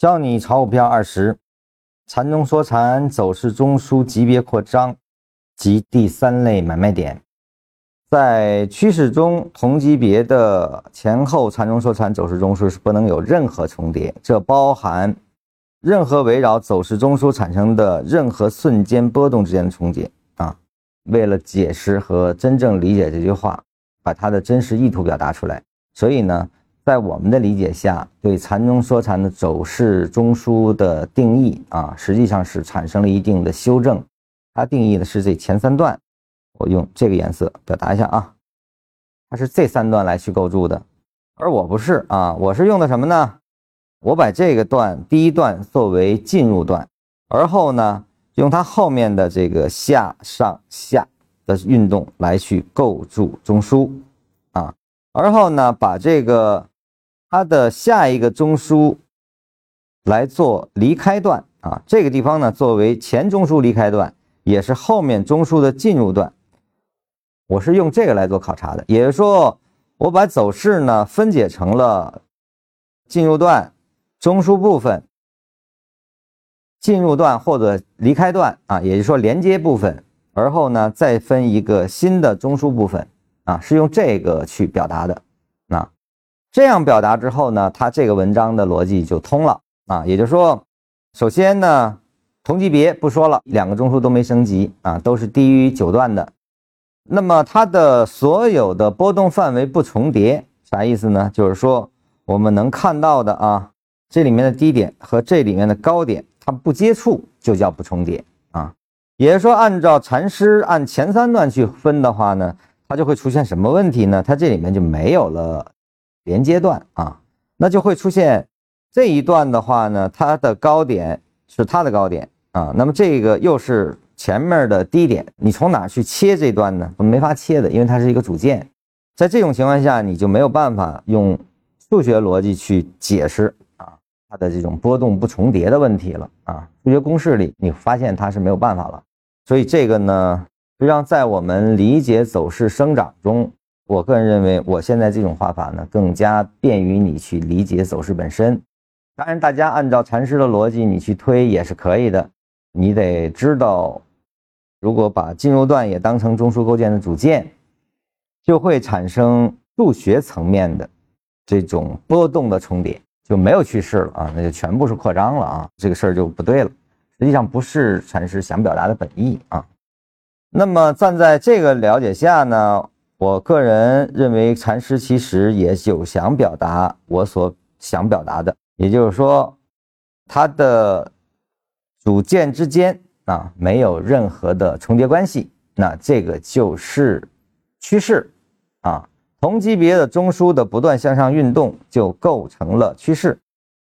教你炒股票二十，缠中说禅，走势中枢级别扩张及第三类买卖点。在趋势中，同级别的前后缠中说禅走势中枢是不能有任何重叠，这包含任何围绕走势中枢产生的任何瞬间波动之间的重叠啊。为了解释和真正理解这句话，把它的真实意图表达出来，所以呢。在我们的理解下，对缠中说禅的走势中枢的定义啊，实际上是产生了一定的修正。它定义的是这前三段，我用这个颜色表达一下啊，它是这三段来去构筑的，而我不是啊，我是用的什么呢？我把这个段第一段作为进入段，而后呢，用它后面的这个下上下的运动来去构筑中枢啊，而后呢，把这个。它的下一个中枢来做离开段啊，这个地方呢作为前中枢离开段，也是后面中枢的进入段。我是用这个来做考察的，也就是说，我把走势呢分解成了进入段、中枢部分、进入段或者离开段啊，也就是说连接部分，而后呢再分一个新的中枢部分啊，是用这个去表达的。这样表达之后呢，它这个文章的逻辑就通了啊。也就是说，首先呢，同级别不说了，两个中枢都没升级啊，都是低于九段的。那么它的所有的波动范围不重叠，啥意思呢？就是说我们能看到的啊，这里面的低点和这里面的高点它不接触，就叫不重叠啊。也就是说，按照禅师按前三段去分的话呢，它就会出现什么问题呢？它这里面就没有了。连接段啊，那就会出现这一段的话呢，它的高点是它的高点啊，那么这个又是前面的低点，你从哪去切这段呢？没法切的，因为它是一个主线。在这种情况下，你就没有办法用数学逻辑去解释啊它的这种波动不重叠的问题了啊。数学公式里你发现它是没有办法了，所以这个呢，实际上在我们理解走势生长中。我个人认为，我现在这种画法呢，更加便于你去理解走势本身。当然，大家按照禅师的逻辑，你去推也是可以的。你得知道，如果把进入段也当成中枢构建的组件，就会产生数学层面的这种波动的重叠，就没有趋势了啊，那就全部是扩张了啊，这个事儿就不对了。实际上不是禅师想表达的本意啊。那么站在这个了解下呢？我个人认为，禅师其实也有想表达我所想表达的，也就是说，它的组件之间啊没有任何的重叠关系，那这个就是趋势啊。同级别的中枢的不断向上运动就构成了趋势。